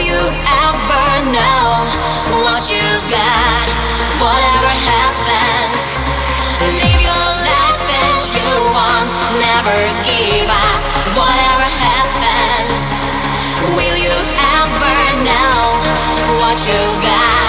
Will you ever know what you've got? Whatever happens, live your life as you want. Never give up. Whatever happens, will you ever know what you've got?